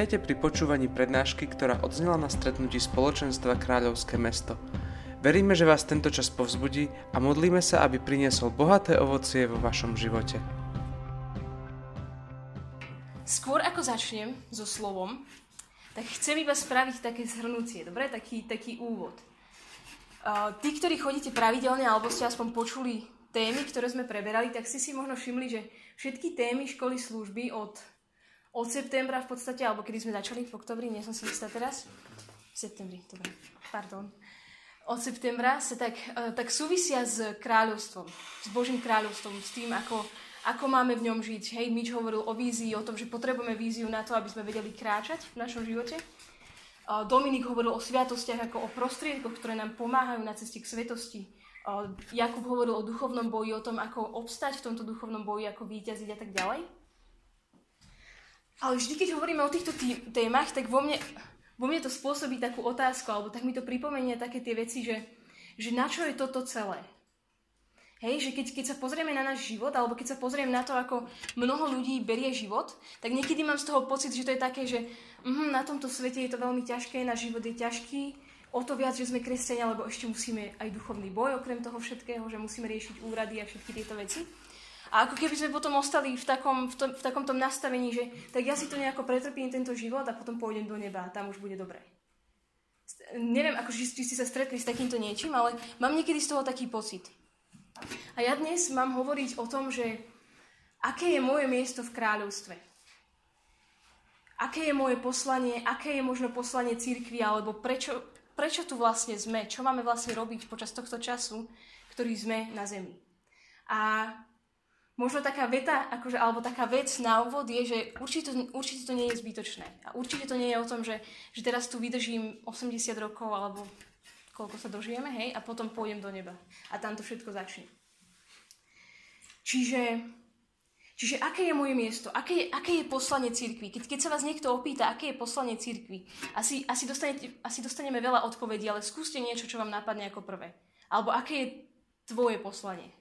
Vítajte pri počúvaní prednášky, ktorá odznela na stretnutí spoločenstva Kráľovské mesto. Veríme, že vás tento čas povzbudí a modlíme sa, aby priniesol bohaté ovocie vo vašom živote. Skôr ako začnem so slovom, tak chcem iba spraviť také zhrnutie, dobre? Taký, taký úvod. Uh, tí, ktorí chodíte pravidelne, alebo ste aspoň počuli témy, ktoré sme preberali, tak ste si možno všimli, že všetky témy školy služby od od septembra v podstate, alebo kedy sme začali, v oktobri, nie som si istá teraz. V septembri, dobre, pardon. Od septembra sa tak, uh, tak súvisia s kráľovstvom, s Božím kráľovstvom, s tým, ako, ako máme v ňom žiť. Hej, Mitch hovoril o vízii, o tom, že potrebujeme víziu na to, aby sme vedeli kráčať v našom živote. Dominik hovoril o sviatostiach ako o prostriedkoch, ktoré nám pomáhajú na ceste k svetosti. Jakub hovoril o duchovnom boji, o tom, ako obstať v tomto duchovnom boji, ako víťaziť a tak ďalej. Ale vždy, keď hovoríme o týchto tý- témach, tak vo mne, vo mne to spôsobí takú otázku, alebo tak mi to pripomenie také tie veci, že, že na čo je toto celé? Hej, že keď, keď sa pozrieme na náš život, alebo keď sa pozriem na to, ako mnoho ľudí berie život, tak niekedy mám z toho pocit, že to je také, že mm, na tomto svete je to veľmi ťažké, náš život je ťažký, o to viac, že sme kresťania, lebo ešte musíme aj duchovný boj okrem toho všetkého, že musíme riešiť úrady a všetky tieto veci. A ako keby sme potom ostali v takom, v, tom, v takom tom nastavení, že tak ja si to nejako pretrpím tento život a potom pôjdem do neba a tam už bude dobre. Neviem, ako, či ste sa stretli s takýmto niečím, ale mám niekedy z toho taký pocit. A ja dnes mám hovoriť o tom, že aké je moje miesto v kráľovstve. Aké je moje poslanie, aké je možno poslanie církvy, alebo prečo, prečo tu vlastne sme, čo máme vlastne robiť počas tohto času, ktorý sme na Zemi. A možno taká veta, akože, alebo taká vec na úvod je, že určite, určite to nie je zbytočné. A určite to nie je o tom, že, že teraz tu vydržím 80 rokov, alebo koľko sa dožijeme, hej, a potom pôjdem do neba. A tam to všetko začne. Čiže, čiže aké je moje miesto? Aké je, aké je poslanie církvy? Keď, keď sa vás niekto opýta, aké je poslanie církvy, asi, asi, asi dostaneme veľa odpovedí, ale skúste niečo, čo vám napadne ako prvé. Alebo aké je tvoje poslanie?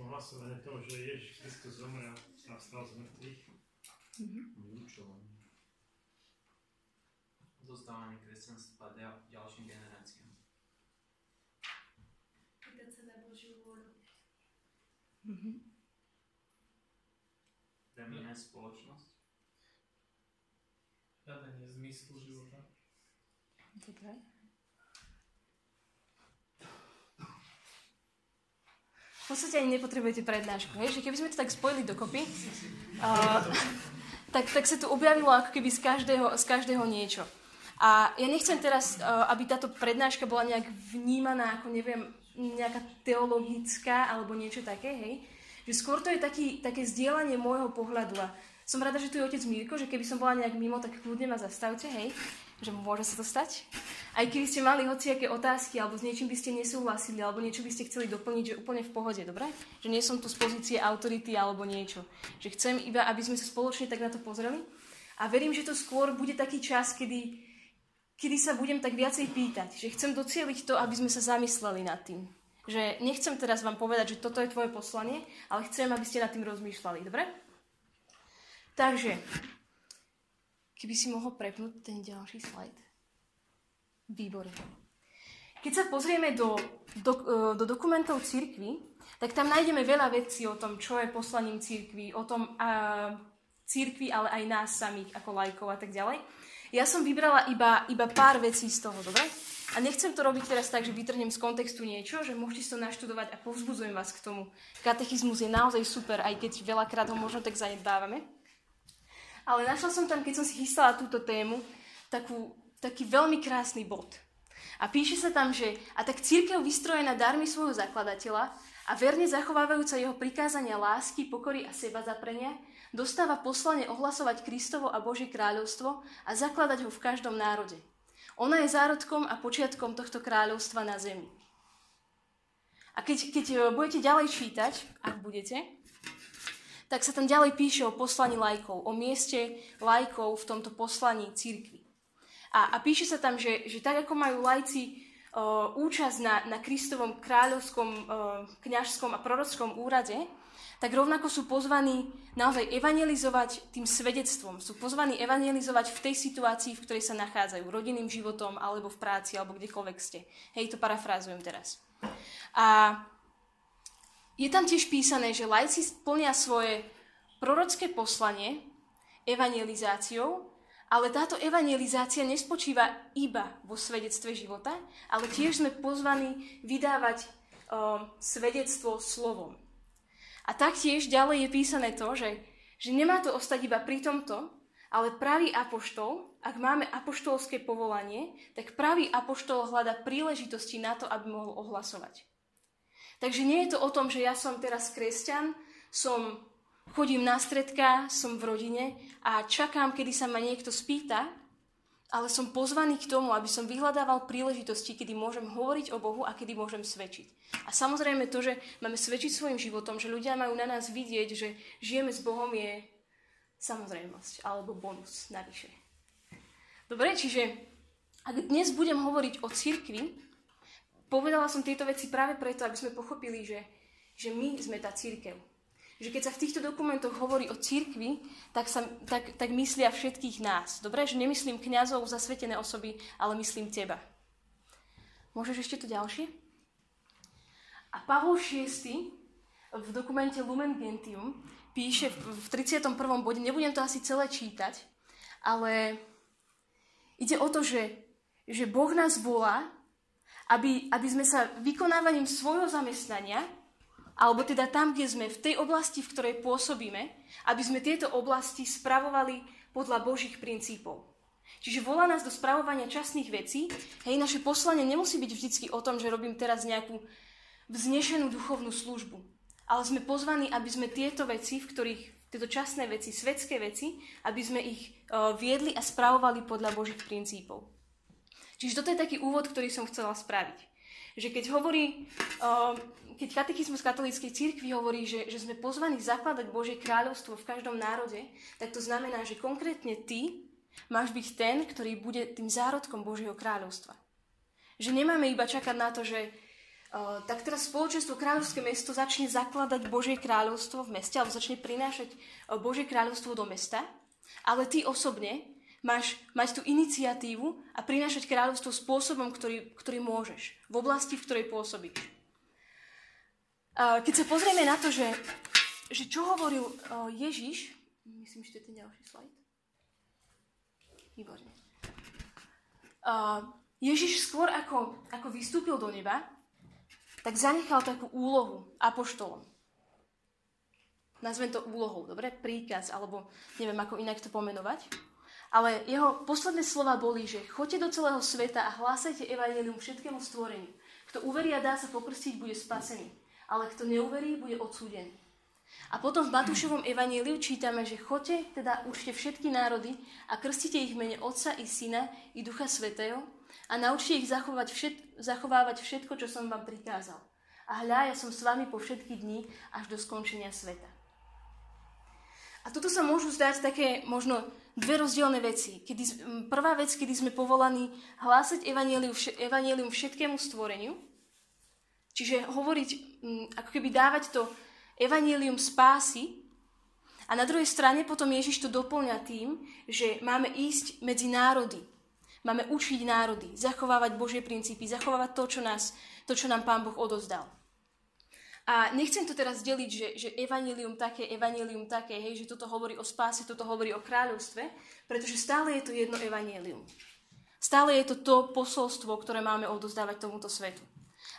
Ohlasovanie toho, že Ježiš Kristus zomrel a vstal z mŕtvych. Vyučovanie. Dostávanie kresťanstva ďalším generáciám. Pýtať sa na Božiu vôľu. Mm-hmm. Premenať spoločnosť. Hľadanie zmyslu života. Dobre. Podstate ani nepotrebujete prednášku. Hej? Že keby sme to tak spojili dokopy, uh, tak, tak sa tu objavilo ako keby z každého, z každého niečo. A ja nechcem teraz, uh, aby táto prednáška bola nejak vnímaná ako, neviem, nejaká teologická alebo niečo také, hej? Že skôr to je taký, také zdieľanie môjho pohľadu. A som rada, že tu je otec Mirko, že keby som bola nejak mimo, tak kľudne ma zastavte, hej? Že môže sa to stať. Aj keby ste mali hociaké otázky, alebo s niečím by ste nesúhlasili, alebo niečo by ste chceli doplniť, že úplne v pohode, dobre? Že nie som tu z pozície autority alebo niečo. Že chcem iba, aby sme sa spoločne tak na to pozreli. A verím, že to skôr bude taký čas, kedy, kedy sa budem tak viacej pýtať. Že chcem docieliť to, aby sme sa zamysleli nad tým. Že nechcem teraz vám povedať, že toto je tvoje poslanie, ale chcem, aby ste nad tým rozmýšľali, dobre? Takže, Keby si mohol prepnúť ten ďalší slajd. Výborne. Keď sa pozrieme do, do, e, do dokumentov církvy, tak tam nájdeme veľa vecí o tom, čo je poslaním církvy, o tom a, církvy, ale aj nás samých ako lajkov a tak ďalej. Ja som vybrala iba, iba pár vecí z toho, dobre? A nechcem to robiť teraz tak, že vytrhnem z kontextu niečo, že môžete si to naštudovať a povzbudzujem vás k tomu. Katechizmus je naozaj super, aj keď veľakrát ho možno tak zanedbávame. Ale našla som tam, keď som si chystala túto tému, takú, taký veľmi krásny bod. A píše sa tam, že a tak církev vystrojená darmi svojho zakladateľa a verne zachovávajúca jeho prikázania lásky, pokory a seba zaprenia, dostáva poslanie ohlasovať Kristovo a Božie kráľovstvo a zakladať ho v každom národe. Ona je zárodkom a počiatkom tohto kráľovstva na zemi. A keď, keď budete ďalej čítať, ak budete, tak sa tam ďalej píše o poslaní lajkov, o mieste lajkov v tomto poslaní církvy. A, a píše sa tam, že, že tak ako majú lajci účasť na, na Kristovom kráľovskom, o, kňažskom a prorockom úrade, tak rovnako sú pozvaní naozaj evangelizovať tým svedectvom. Sú pozvaní evangelizovať v tej situácii, v ktorej sa nachádzajú, rodinným životom, alebo v práci, alebo kdekoľvek ste. Hej, to parafrázujem teraz. A je tam tiež písané, že lajci plnia svoje prorocké poslanie evangelizáciou, ale táto evangelizácia nespočíva iba vo svedectve života, ale tiež sme pozvaní vydávať um, svedectvo slovom. A taktiež ďalej je písané to, že, že nemá to ostať iba pri tomto, ale pravý apoštol, ak máme apoštolské povolanie, tak pravý apoštol hľada príležitosti na to, aby mohol ohlasovať. Takže nie je to o tom, že ja som teraz kresťan, som, chodím na stredka, som v rodine a čakám, kedy sa ma niekto spýta, ale som pozvaný k tomu, aby som vyhľadával príležitosti, kedy môžem hovoriť o Bohu a kedy môžem svedčiť. A samozrejme to, že máme svedčiť svojim životom, že ľudia majú na nás vidieť, že žijeme s Bohom je samozrejmosť alebo bonus navyše. Dobre, čiže ak dnes budem hovoriť o cirkvi, povedala som tieto veci práve preto, aby sme pochopili, že, že my sme tá církev že keď sa v týchto dokumentoch hovorí o cirkvi, tak, sa, tak, tak myslia všetkých nás. Dobre, že nemyslím kňazov, zasvetené osoby, ale myslím teba. Môžeš ešte to ďalšie? A Pavol VI v dokumente Lumen Gentium píše v 31. bode, nebudem to asi celé čítať, ale ide o to, že, že Boh nás volá, aby, aby sme sa vykonávaním svojho zamestnania alebo teda tam, kde sme, v tej oblasti, v ktorej pôsobíme, aby sme tieto oblasti spravovali podľa Božích princípov. Čiže volá nás do spravovania časných vecí. Hej, naše poslanie nemusí byť vždycky o tom, že robím teraz nejakú vznešenú duchovnú službu. Ale sme pozvaní, aby sme tieto veci, v ktorých tieto časné veci, svetské veci, aby sme ich uh, viedli a spravovali podľa Božích princípov. Čiže toto je taký úvod, ktorý som chcela spraviť. Že keď hovorí uh, keď katechizmus katolíckej cirkvi hovorí, že, že sme pozvaní zakladať Božie kráľovstvo v každom národe, tak to znamená, že konkrétne ty máš byť ten, ktorý bude tým zárodkom Božieho kráľovstva. Že nemáme iba čakať na to, že uh, tak teraz spoločenstvo kráľovské mesto začne zakladať Božie kráľovstvo v meste, alebo začne prinášať uh, Božie kráľovstvo do mesta, ale ty osobne máš mať tú iniciatívu a prinášať kráľovstvo spôsobom, ktorý, ktorý môžeš, v oblasti, v ktorej pôsobíš. Keď sa pozrieme na to, že, že čo hovoril Ježiš, myslím, že to je ten ďalší slajd. Výborne. Ježiš skôr ako, ako vystúpil do neba, tak zanechal takú úlohu apoštolom. Nazvem to úlohou, dobre? Príkaz, alebo neviem, ako inak to pomenovať. Ale jeho posledné slova boli, že choďte do celého sveta a hlásajte evanelium všetkému stvoreniu. Kto uverí a dá sa pokrstiť, bude spasený ale kto neuverí, bude odsúdený. A potom v Matúšovom evaníliu čítame, že choďte, teda učte všetky národy a krstite ich mene Otca i Syna i Ducha Svetého a naučte ich zachovať všet, zachovávať všetko, čo som vám prikázal. A hľa, ja som s vami po všetky dni až do skončenia sveta. A toto sa môžu zdať také možno dve rozdielne veci. Kedy, prvá vec, kedy sme povolaní hlásať evanílium všetkému stvoreniu, Čiže hovoriť, ako keby dávať to evanílium spásy a na druhej strane potom Ježiš to doplňa tým, že máme ísť medzi národy. Máme učiť národy, zachovávať Božie princípy, zachovávať to, čo, nás, to, čo nám Pán Boh odozdal. A nechcem to teraz deliť, že, že evanílium také, evanílium také, hej, že toto hovorí o spáse, toto hovorí o kráľovstve, pretože stále je to jedno evanílium. Stále je to to posolstvo, ktoré máme odozdávať tomuto svetu.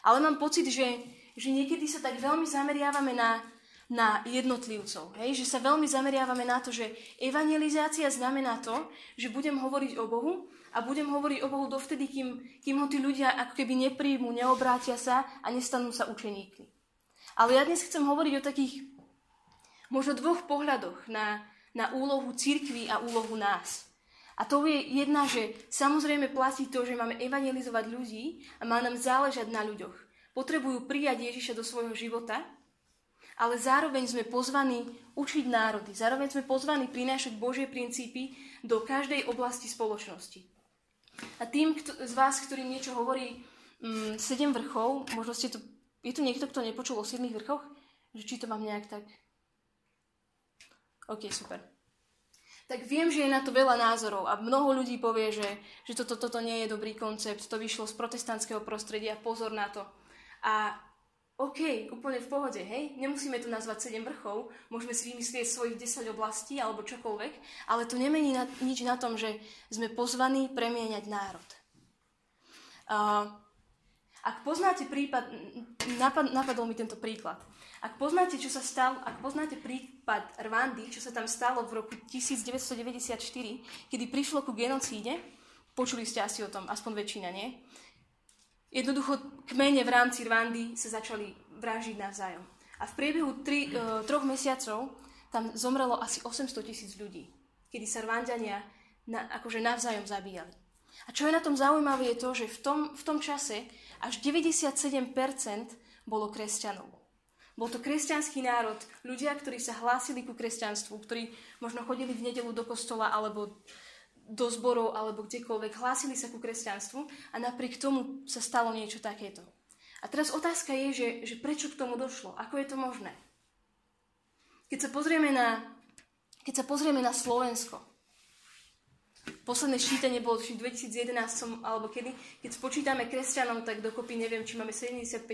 Ale mám pocit, že, že niekedy sa tak veľmi zameriavame na, na jednotlivcov. Hej? Že sa veľmi zameriavame na to, že evangelizácia znamená to, že budem hovoriť o Bohu a budem hovoriť o Bohu dovtedy, kým, kým ho tí ľudia ako keby nepríjmu, neobrátia sa a nestanú sa učeníkmi. Ale ja dnes chcem hovoriť o takých možno dvoch pohľadoch na, na úlohu církvy a úlohu nás. A to je jedna, že samozrejme platí to, že máme evangelizovať ľudí a má nám záležať na ľuďoch. Potrebujú prijať Ježiša do svojho života, ale zároveň sme pozvaní učiť národy. Zároveň sme pozvaní prinášať Božie princípy do každej oblasti spoločnosti. A tým z vás, ktorým niečo hovorí mm, sedem vrchov, možno ste to, je tu niekto, kto nepočul o siedmých vrchoch? Že či to mám nejak tak... OK, super. Tak viem, že je na to veľa názorov a mnoho ľudí povie, že, že toto, toto nie je dobrý koncept, to vyšlo z protestantského prostredia, pozor na to. A OK, úplne v pohode, hej? Nemusíme tu nazvať 7 vrchov, môžeme si vymyslieť svojich 10 oblastí alebo čokoľvek, ale to nemení na, nič na tom, že sme pozvaní premieňať národ. Uh, ak poznáte prípad, napad, napadol mi tento príklad. Ak poznáte, čo sa stalo, ak poznáte prípad Rwandy, čo sa tam stalo v roku 1994, kedy prišlo ku genocíde, počuli ste asi o tom, aspoň väčšina, nie? Jednoducho kmene v rámci Rwandy sa začali vražiť navzájom. A v priebehu tri, uh, troch mesiacov tam zomrelo asi 800 tisíc ľudí, kedy sa Rwandania na, akože navzájom zabíjali. A čo je na tom zaujímavé je to, že v tom, v tom čase až 97% bolo kresťanov. Bol to kresťanský národ, ľudia, ktorí sa hlásili ku kresťanstvu, ktorí možno chodili v nedelu do kostola alebo do zborov alebo kdekoľvek, hlásili sa ku kresťanstvu a napriek tomu sa stalo niečo takéto. A teraz otázka je, že, že prečo k tomu došlo? Ako je to možné? Keď sa pozrieme na, keď sa pozrieme na Slovensko, posledné ščítanie bolo v 2011 som, alebo kedy, keď spočítame kresťanov, tak dokopy neviem, či máme 75%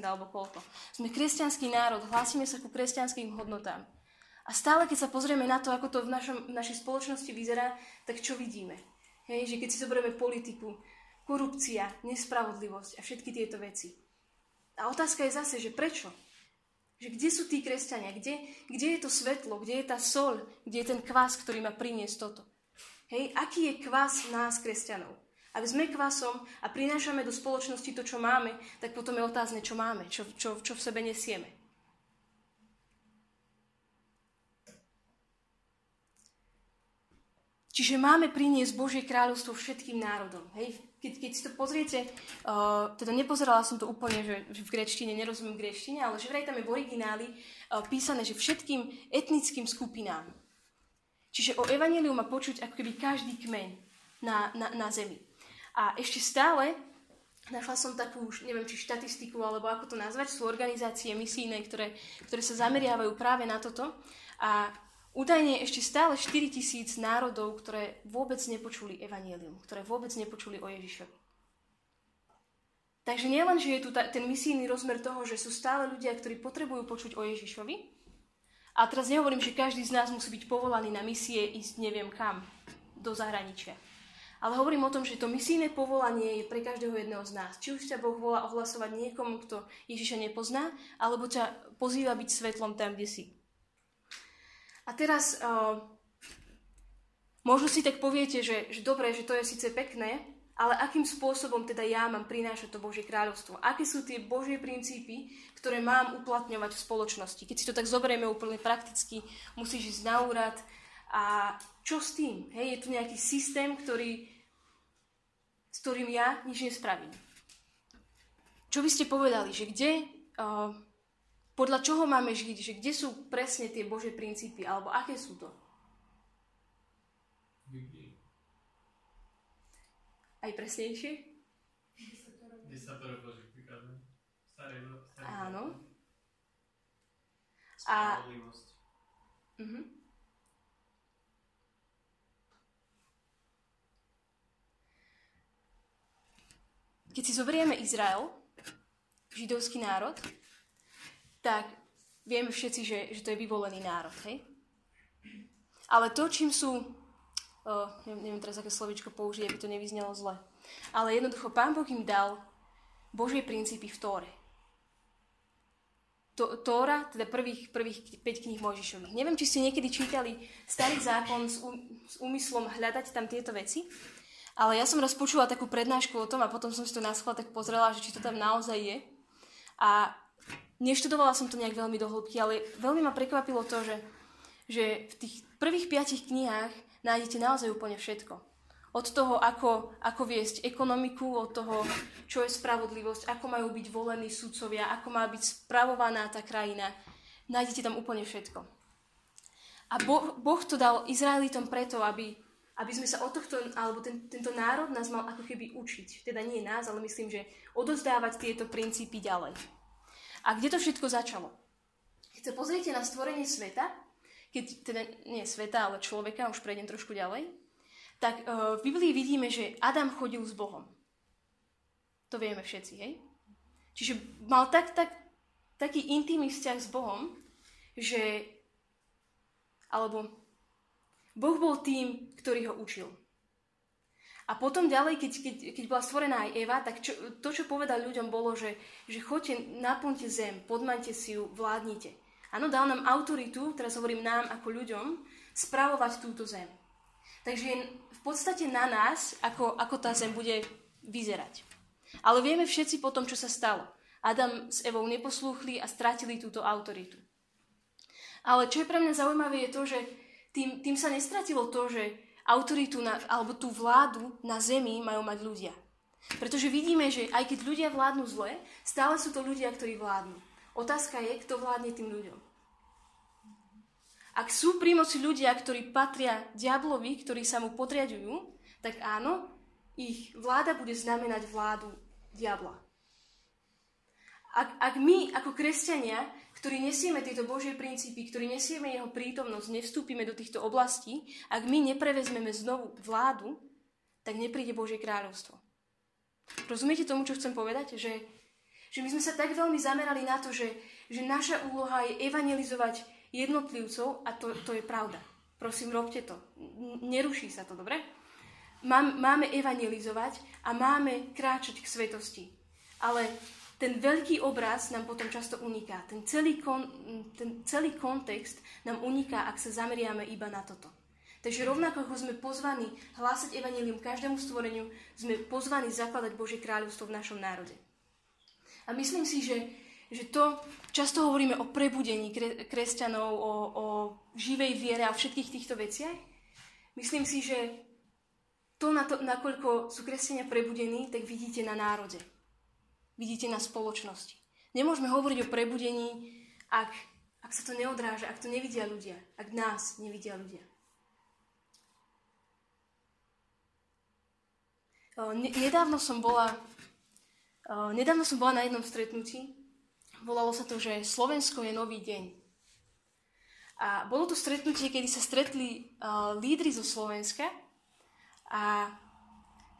alebo koľko. Sme kresťanský národ, hlásime sa ku kresťanským hodnotám. A stále, keď sa pozrieme na to, ako to v, našom, v našej spoločnosti vyzerá, tak čo vidíme? Hej, že keď si zoberieme politiku, korupcia, nespravodlivosť a všetky tieto veci. A otázka je zase, že prečo? Že kde sú tí kresťania? Kde, kde je to svetlo? Kde je tá sol? Kde je ten kvás, ktorý má priniesť toto? Hej, aký je kvás nás, kresťanov? Ak sme kvasom a prinášame do spoločnosti to, čo máme, tak potom je otázne, čo máme, čo, čo, čo v sebe nesieme. Čiže máme priniesť Božie kráľovstvo všetkým národom. Hej? Keď, keď si to pozriete, uh, teda nepozerala som to úplne, že, že v grečtine, nerozumiem grečtine, ale že vraj tam je v origináli uh, písané, že všetkým etnickým skupinám. Čiže o evaníliu má počuť ako keby každý kmeň na, na, na zemi. A ešte stále, našla som takú, neviem, či štatistiku, alebo ako to nazvať, sú organizácie misijné, ktoré, ktoré sa zameriavajú práve na toto. A Údajne ešte stále 4 tisíc národov, ktoré vôbec nepočuli evanílium, ktoré vôbec nepočuli o Ježišovi. Takže nielen, že je tu ta, ten misijný rozmer toho, že sú stále ľudia, ktorí potrebujú počuť o Ježišovi, a teraz nehovorím, že každý z nás musí byť povolaný na misie ísť neviem kam, do zahraničia. Ale hovorím o tom, že to misijné povolanie je pre každého jedného z nás. Či už ťa Boh volá ohlasovať niekomu, kto Ježiša nepozná, alebo ťa pozýva byť svetlom tam, kde si. A teraz uh, možno si tak poviete, že, že dobre, že to je síce pekné, ale akým spôsobom teda ja mám prinášať to Božie kráľovstvo? Aké sú tie Božie princípy, ktoré mám uplatňovať v spoločnosti? Keď si to tak zoberieme úplne prakticky, musíš ísť na úrad a čo s tým? Hej, je tu nejaký systém, ktorý, s ktorým ja nič nespravím. Čo by ste povedali, že kde uh, podľa čoho máme žiť, že kde sú presne tie Božie princípy, alebo aké sú to? Aj presnejšie? Áno. A... Uh-huh. Keď si zoberieme Izrael, židovský národ, tak vieme všetci, že, že to je vyvolený národ. Hej? Ale to, čím sú, uh, neviem, neviem teraz, aké slovičko použiť, aby to nevyznelo zle, ale jednoducho Pán Boh im dal Božie princípy v Tóre. Tóra, teda prvých, prvých 5 kníh Mojžišových. Neviem, či ste niekedy čítali Starý zákon s, s úmyslom hľadať tam tieto veci, ale ja som raz počula takú prednášku o tom a potom som si to na tak pozrela, že či to tam naozaj je. A Neštudovala som to nejak veľmi do hĺbky, ale veľmi ma prekvapilo to, že, že v tých prvých piatich knihách nájdete naozaj úplne všetko. Od toho, ako, ako viesť ekonomiku, od toho, čo je spravodlivosť, ako majú byť volení sudcovia, ako má byť spravovaná tá krajina. Nájdete tam úplne všetko. A boh, boh to dal Izraelitom preto, aby, aby sme sa o tohto, alebo ten, tento národ nás mal ako keby učiť. Teda nie nás, ale myslím, že odozdávať tieto princípy ďalej. A kde to všetko začalo? Keď sa pozriete na stvorenie sveta, keď teda nie sveta, ale človeka, už prejdem trošku ďalej, tak uh, v Biblii vidíme, že Adam chodil s Bohom. To vieme všetci, hej? Čiže mal tak, tak, taký intimný vzťah s Bohom, že alebo Boh bol tým, ktorý ho učil. A potom ďalej, keď, keď, keď bola stvorená aj Eva, tak čo, to, čo povedal ľuďom, bolo, že, že choďte, naplňte zem, podmajte si ju, vládnite. Áno, dal nám autoritu, teraz hovorím nám ako ľuďom, spravovať túto zem. Takže je v podstate na nás, ako, ako tá zem bude vyzerať. Ale vieme všetci po tom, čo sa stalo. Adam s Evou neposlúchli a stratili túto autoritu. Ale čo je pre mňa zaujímavé je to, že tým, tým sa nestratilo to, že autoritu na, alebo tú vládu na zemi majú mať ľudia. Pretože vidíme, že aj keď ľudia vládnu zle, stále sú to ľudia, ktorí vládnu. Otázka je, kto vládne tým ľuďom. Ak sú pri moci ľudia, ktorí patria diablovi, ktorí sa mu podriadujú, tak áno, ich vláda bude znamenať vládu diabla. Ak, ak my ako kresťania ktorí nesieme tieto Božie princípy, ktorí nesieme jeho prítomnosť, nevstúpime do týchto oblastí, ak my neprevezmeme znovu vládu, tak nepríde Božie kráľovstvo. Rozumiete tomu, čo chcem povedať? Že, že my sme sa tak veľmi zamerali na to, že, že naša úloha je evangelizovať jednotlivcov a to, to je pravda. Prosím, robte to. Neruší sa to, dobre? Máme evangelizovať a máme kráčať k svetosti. Ale ten veľký obraz nám potom často uniká. Ten celý, kon, ten celý kontext nám uniká, ak sa zameriame iba na toto. Takže rovnako ako sme pozvaní hlásať evanelium každému stvoreniu, sme pozvaní zakladať Božie kráľovstvo v našom národe. A myslím si, že, že to, často hovoríme o prebudení kre, kresťanov, o, o živej viere a všetkých týchto veciach. Myslím si, že to, na to, nakoľko sú kresťania prebudení, tak vidíte na národe vidíte na spoločnosti. Nemôžeme hovoriť o prebudení, ak, ak sa to neodráža, ak to nevidia ľudia, ak nás nevidia ľudia. Nedávno som bola, nedávno som bola na jednom stretnutí. Volalo sa to, že Slovensko je nový deň. A bolo to stretnutie, kedy sa stretli lídry zo Slovenska a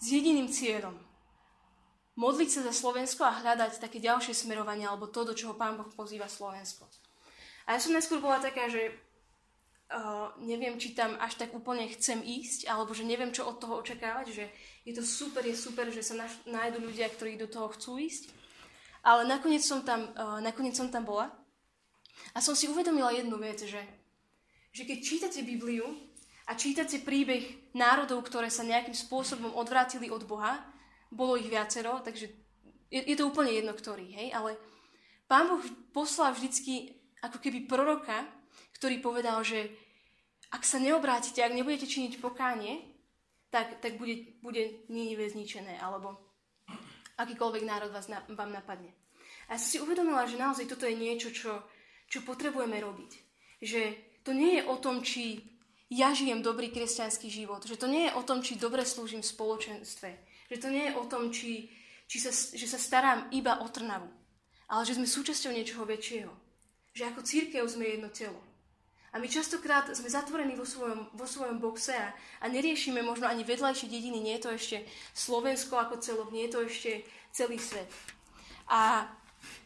s jediným cieľom – modliť sa za Slovensko a hľadať také ďalšie smerovanie alebo to, do čoho Pán Boh pozýva Slovensko. A ja som najskôr bola taká, že uh, neviem, či tam až tak úplne chcem ísť, alebo že neviem, čo od toho očakávať, že je to super, je super, že sa nájdu ľudia, ktorí do toho chcú ísť. Ale nakoniec som tam, uh, nakoniec som tam bola a som si uvedomila jednu vec, že, že keď čítate Bibliu a čítate príbeh národov, ktoré sa nejakým spôsobom odvrátili od Boha, bolo ich viacero, takže je, je to úplne jedno, ktorý, hej, ale pán Boh poslal vždycky ako keby proroka, ktorý povedal, že ak sa neobrátite, ak nebudete činiť pokánie, tak, tak bude, bude Ninive zničené, alebo akýkoľvek národ vás na, vám napadne. A ja som si uvedomila, že naozaj toto je niečo, čo, čo potrebujeme robiť. Že to nie je o tom, či ja žijem dobrý kresťanský život, že to nie je o tom, či dobre slúžim v spoločenstve, že to nie je o tom, či, či sa, že sa starám iba o Trnavu, ale že sme súčasťou niečoho väčšieho. Že ako církev sme jedno telo. A my častokrát sme zatvorení vo svojom, vo svojom boxe a, a neriešime možno ani vedľajšie dediny. Nie je to ešte Slovensko ako celok, nie je to ešte celý svet. A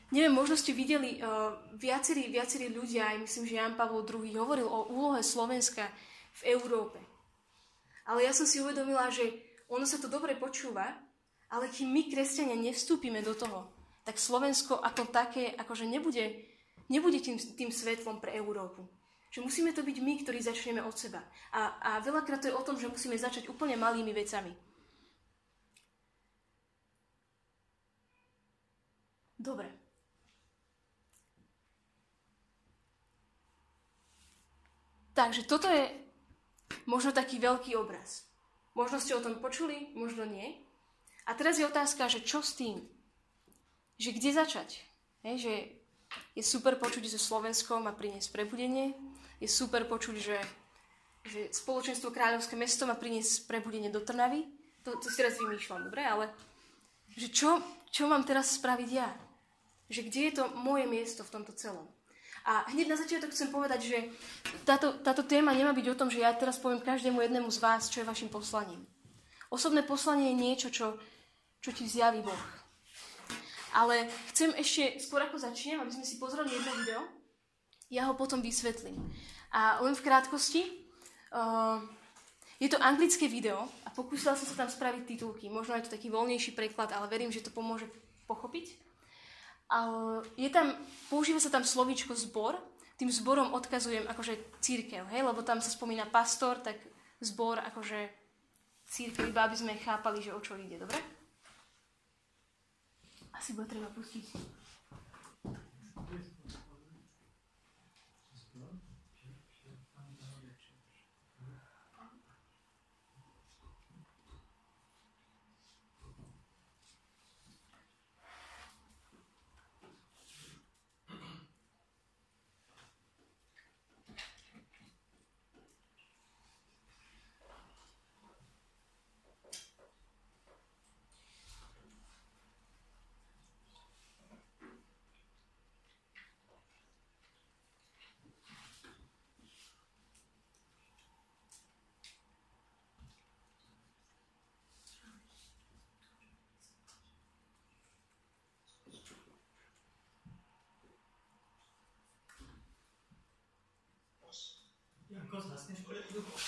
neviem, možno ste videli, uh, viacerí, viacerí ľudia, aj myslím, že Jan Pavol II hovoril o úlohe Slovenska v Európe. Ale ja som si uvedomila, že ono sa to dobre počúva, ale kým my, kresťania, nevstúpime do toho, tak Slovensko ako také, akože nebude, nebude tým, tým svetlom pre Európu. Že musíme to byť my, ktorí začneme od seba. A, a veľakrát to je o tom, že musíme začať úplne malými vecami. Dobre. Takže toto je možno taký veľký obraz. Možno ste o tom počuli, možno nie. A teraz je otázka, že čo s tým? Že kde začať? Hej, že je super počuť, že Slovenskom má priniesť prebudenie. Je super počuť, že, že spoločenstvo Kráľovské mesto má priniesť prebudenie do Trnavy. To, to si teraz vymýšľam, dobre? Ale že čo, čo mám teraz spraviť ja? Že kde je to moje miesto v tomto celom? A hneď na začiatok chcem povedať, že táto, táto téma nemá byť o tom, že ja teraz poviem každému jednému z vás, čo je vašim poslaním. Osobné poslanie je niečo, čo, čo ti zjaví Boh. Ale chcem ešte, skôr ako začnem, aby sme si pozreli jedno video, ja ho potom vysvetlím. A len v krátkosti, uh, je to anglické video a pokúsila som sa tam spraviť titulky. Možno je to taký voľnejší preklad, ale verím, že to pomôže pochopiť. Ale je tam, používa sa tam slovíčko zbor, tým zborom odkazujem akože církev, hej, lebo tam sa spomína pastor, tak zbor akože církev, iba aby sme chápali, že o čo ide, dobre? Asi bude treba pustiť. Ja, Gott, lass den Toilettengeruch.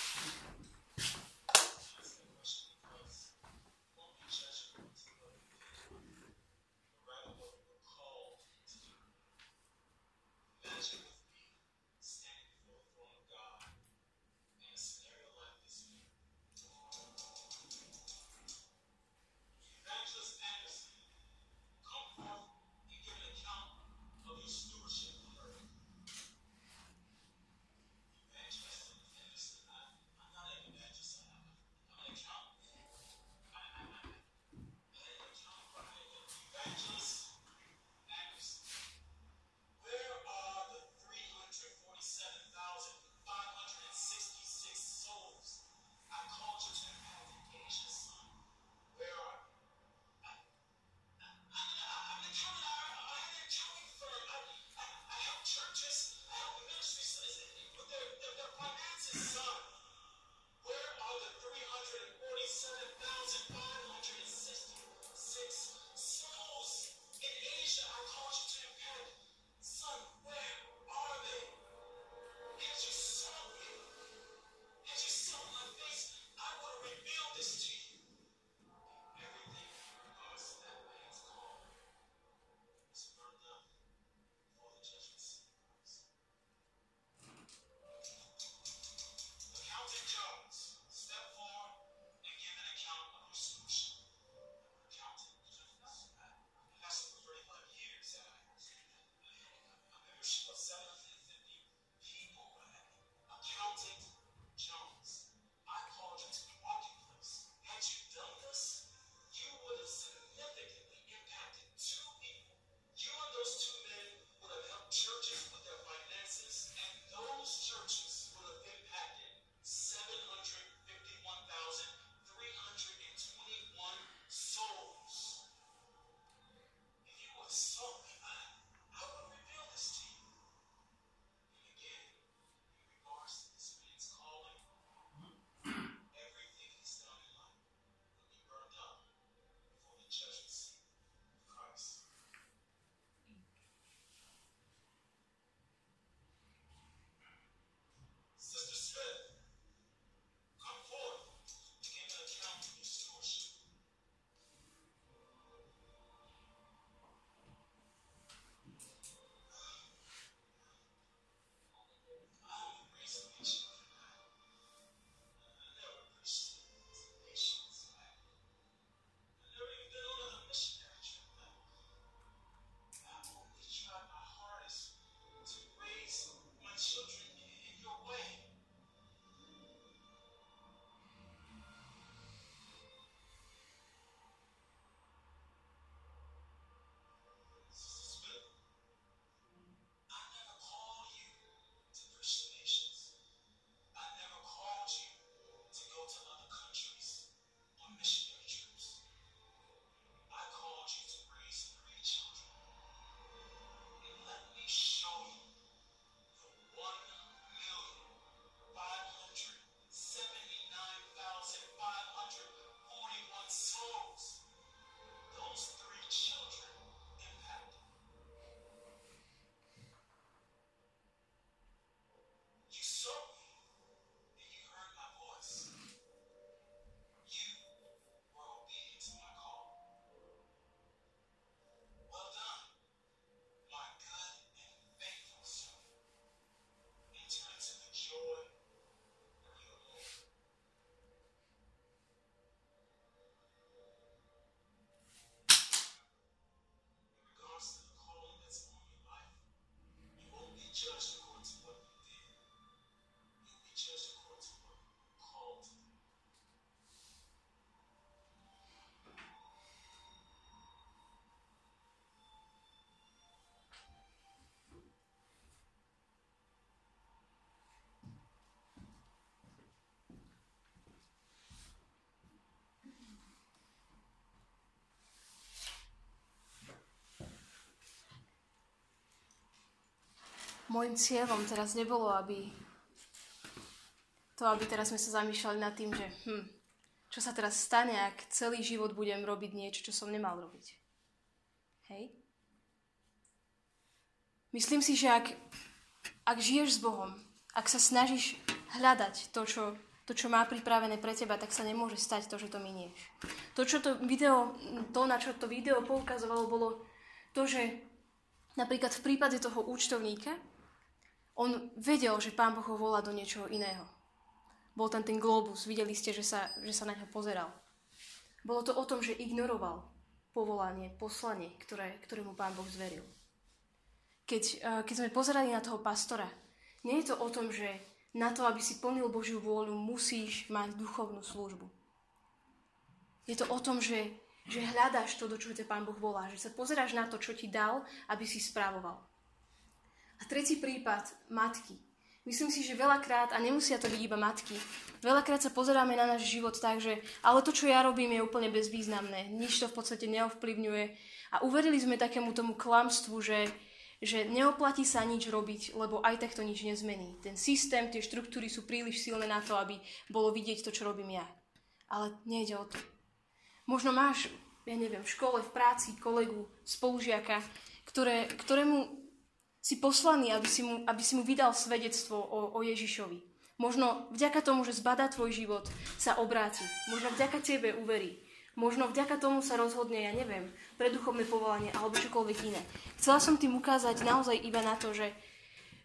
Môjim cieľom teraz nebolo, aby to, aby teraz sme sa zamýšľali nad tým, že hm, čo sa teraz stane, ak celý život budem robiť niečo, čo som nemal robiť. Hej? Myslím si, že ak, ak žiješ s Bohom, ak sa snažíš hľadať to čo, to, čo má pripravené pre teba, tak sa nemôže stať to, že to minieš. To, čo to video, to, na čo to video poukazovalo, bolo to, že napríklad v prípade toho účtovníka, on vedel, že Pán Boh ho volá do niečoho iného. Bol tam ten globus, videli ste, že sa, že sa na ňo pozeral. Bolo to o tom, že ignoroval povolanie, poslanie, ktoré, ktoré mu Pán Boh zveril. Keď, eh, keď sme pozerali na toho pastora, nie je to o tom, že na to, aby si plnil Božiu vôľu, musíš mať duchovnú službu. Je to o tom, že, že hľadáš to, do čoho ťa Pán Boh volá, že sa pozeráš na to, čo ti dal, aby si správoval. A tretí prípad, matky. Myslím si, že veľakrát, a nemusia to byť iba matky, veľakrát sa pozeráme na náš život tak, že ale to, čo ja robím, je úplne bezvýznamné. Nič to v podstate neovplyvňuje. A uverili sme takému tomu klamstvu, že, že neoplatí sa nič robiť, lebo aj tak to nič nezmení. Ten systém, tie štruktúry sú príliš silné na to, aby bolo vidieť to, čo robím ja. Ale nejde o to. Možno máš, ja neviem, v škole, v práci, kolegu, spolužiaka, ktoré, ktorému si poslaný, aby si mu, aby si mu vydal svedectvo o, o Ježišovi. Možno vďaka tomu, že zbadá tvoj život, sa obráti. Možno vďaka tebe uverí. Možno vďaka tomu sa rozhodne, ja neviem, pre duchovné povolanie alebo čokoľvek iné. Chcela som tým ukázať naozaj iba na to, že,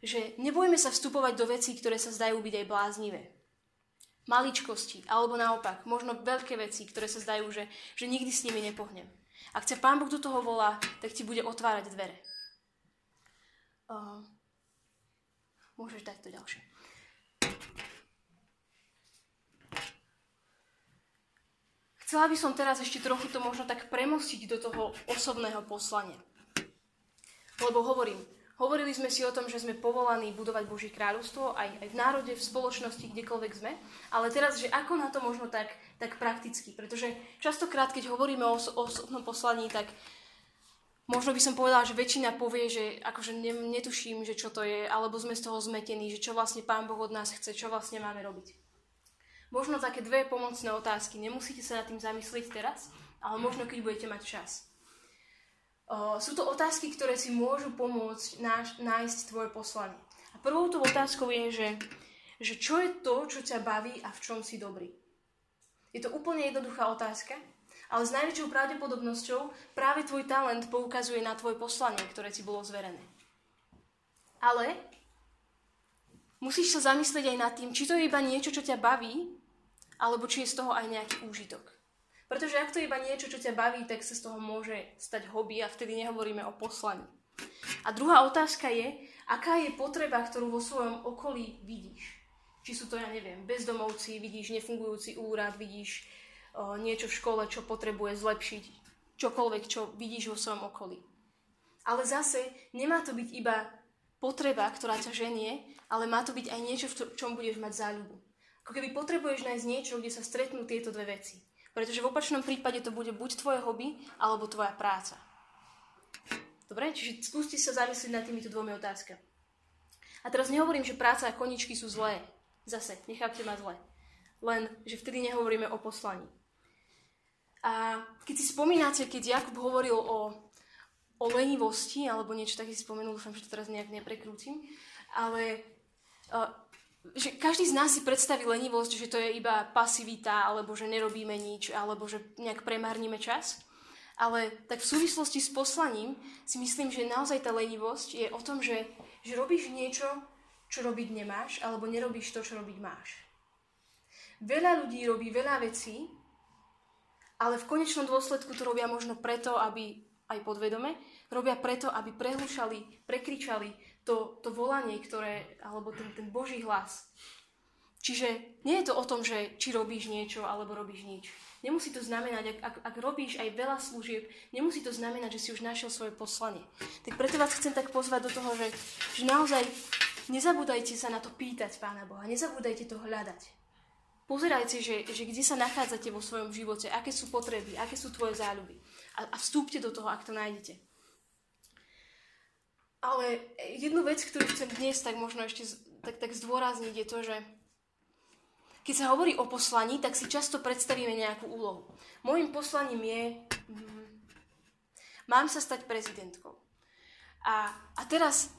že nebojme sa vstupovať do vecí, ktoré sa zdajú byť aj bláznivé. Maličkosti, alebo naopak, možno veľké veci, ktoré sa zdajú, že, že nikdy s nimi nepohnem. Ak ťa Pán Boh do toho volá, tak ti bude otvárať dvere. Uh, môžeš dať to ďalšie. Chcela by som teraz ešte trochu to možno tak premostiť do toho osobného poslania. Lebo hovorím, hovorili sme si o tom, že sme povolaní budovať Boží kráľovstvo aj, aj v národe, v spoločnosti, kdekoľvek sme. Ale teraz, že ako na to možno tak, tak prakticky. Pretože častokrát, keď hovoríme o, osobnom poslaní, tak možno by som povedala, že väčšina povie, že akože netuším, že čo to je, alebo sme z toho zmetení, že čo vlastne Pán Boh od nás chce, čo vlastne máme robiť. Možno také dve pomocné otázky. Nemusíte sa nad tým zamyslieť teraz, ale možno keď budete mať čas. Sú to otázky, ktoré si môžu pomôcť náš, nájsť tvoje poslanie. A prvou tou otázkou je, že, že čo je to, čo ťa baví a v čom si dobrý. Je to úplne jednoduchá otázka, ale s najväčšou pravdepodobnosťou práve tvoj talent poukazuje na tvoje poslanie, ktoré ti bolo zverené. Ale musíš sa zamyslieť aj nad tým, či to je iba niečo, čo ťa baví, alebo či je z toho aj nejaký úžitok. Pretože ak to je iba niečo, čo ťa baví, tak sa z toho môže stať hobby a vtedy nehovoríme o poslaní. A druhá otázka je, aká je potreba, ktorú vo svojom okolí vidíš. Či sú to, ja neviem, bezdomovci, vidíš nefungujúci úrad, vidíš niečo v škole, čo potrebuje zlepšiť, čokoľvek, čo vidíš vo svojom okolí. Ale zase nemá to byť iba potreba, ktorá ťa ženie, ale má to byť aj niečo, v čom budeš mať záľubu. Ako keby potrebuješ nájsť niečo, kde sa stretnú tieto dve veci. Pretože v opačnom prípade to bude buď tvoje hobby, alebo tvoja práca. Dobre? Čiže skúste sa zamyslieť nad týmito dvomi otázkami. A teraz nehovorím, že práca a koničky sú zlé. Zase, nechápte ma zle. Len, že vtedy nehovoríme o poslaní. A keď si spomínate, keď Jakub hovoril o, o lenivosti, alebo niečo také si spomenul, dúfam, že to teraz nejak neprekrútim, ale uh, že každý z nás si predstaví lenivosť, že to je iba pasivita, alebo že nerobíme nič, alebo že nejak premárnime čas. Ale tak v súvislosti s poslaním si myslím, že naozaj tá lenivosť je o tom, že, že robíš niečo, čo robiť nemáš, alebo nerobíš to, čo robiť máš. Veľa ľudí robí veľa vecí, ale v konečnom dôsledku to robia možno preto, aby aj podvedome, robia preto, aby prehlušali, prekričali to, to volanie, ktoré, alebo ten, ten Boží hlas. Čiže nie je to o tom, že či robíš niečo, alebo robíš nič. Nemusí to znamenať, ak, ak, ak robíš aj veľa služieb, nemusí to znamenať, že si už našiel svoje poslanie. Tak preto vás chcem tak pozvať do toho, že, že naozaj nezabúdajte sa na to pýtať Pána Boha, nezabúdajte to hľadať. Pozerajte, že, že kde sa nachádzate vo svojom živote, aké sú potreby, aké sú tvoje záľuby. A, a vstúpte do toho, ak to nájdete. ale jednu vec, ktorú chcem dnes tak možno ešte tak, tak zdôrazniť, je to, že keď sa hovorí o poslaní, tak si často predstavíme nejakú úlohu. Mojím poslaním je, mm, mám sa stať prezidentkou. A, a teraz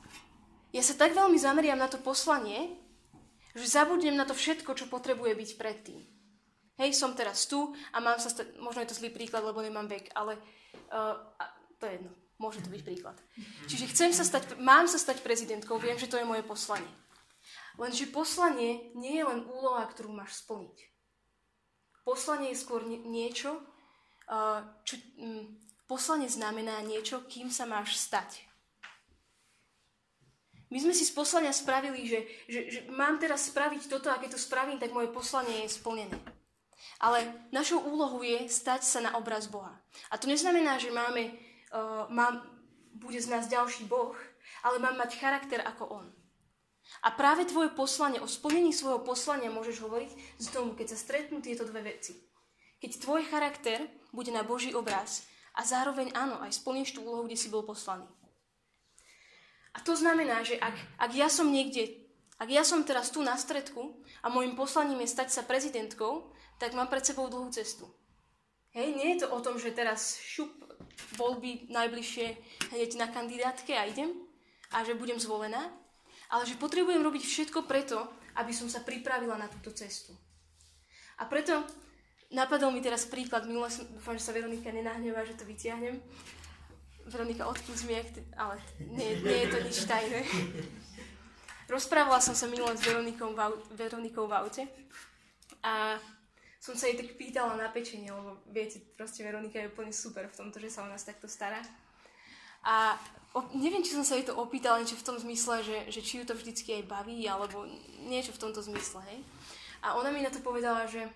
ja sa tak veľmi zameriam na to poslanie, že zabudnem na to všetko, čo potrebuje byť predtým. Hej, som teraz tu a mám sa stať, možno je to zlý príklad, lebo nemám vek, ale uh, to je jedno, môže to byť príklad. Čiže chcem sa stať, mám sa stať prezidentkou, viem, že to je moje poslanie. Lenže poslanie nie je len úloha, ktorú máš splniť. Poslanie je skôr nie, niečo, uh, čo, um, poslanie znamená niečo, kým sa máš stať. My sme si z poslania spravili, že, že, že mám teraz spraviť toto a keď to spravím, tak moje poslanie je splnené. Ale našou úlohou je stať sa na obraz Boha. A to neznamená, že máme, uh, mám, bude z nás ďalší Boh, ale mám mať charakter ako On. A práve tvoje poslanie, o splnení svojho poslania môžeš hovoriť z tomu, keď sa stretnú tieto dve veci. Keď tvoj charakter bude na Boží obraz a zároveň áno, aj splníš tú úlohu, kde si bol poslaný. A to znamená, že ak, ak ja som niekde, ak ja som teraz tu na stredku a môjim poslaním je stať sa prezidentkou, tak mám pred sebou dlhú cestu. Hej, nie je to o tom, že teraz šup voľby najbližšie hneď na kandidátke a idem a že budem zvolená, ale že potrebujem robiť všetko preto, aby som sa pripravila na túto cestu. A preto napadol mi teraz príklad, minule som, dúfam, že sa Veronika nenahnevá, že to vytiahnem, Veronika, odpust mi, ale nie, nie je to nič tajné. Rozprávala som sa minule s Veronikou v, Veronikou v aute a som sa jej tak pýtala na pečenie, lebo viete, proste Veronika je úplne super v tomto, že sa o nás takto stará. A o, neviem, či som sa jej to opýtala niečo v tom zmysle, že, že či ju to vždycky aj baví, alebo niečo v tomto zmysle, hej. A ona mi na to povedala, že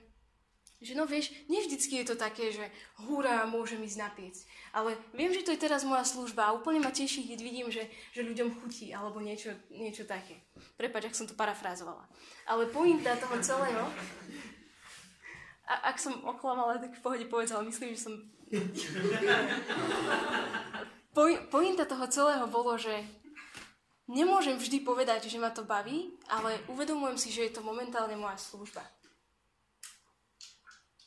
že no vieš, nie vždycky je to také, že hurá, môžem ísť napiec. Ale viem, že to je teraz moja služba a úplne ma teší, keď vidím, že, že ľuďom chutí alebo niečo, niečo také. Prepač, ak som to parafrázovala. Ale pointa toho celého... A ak som oklamala, tak v pohode povedz, ale myslím, že som... Pointa toho celého bolo, že nemôžem vždy povedať, že ma to baví, ale uvedomujem si, že je to momentálne moja služba.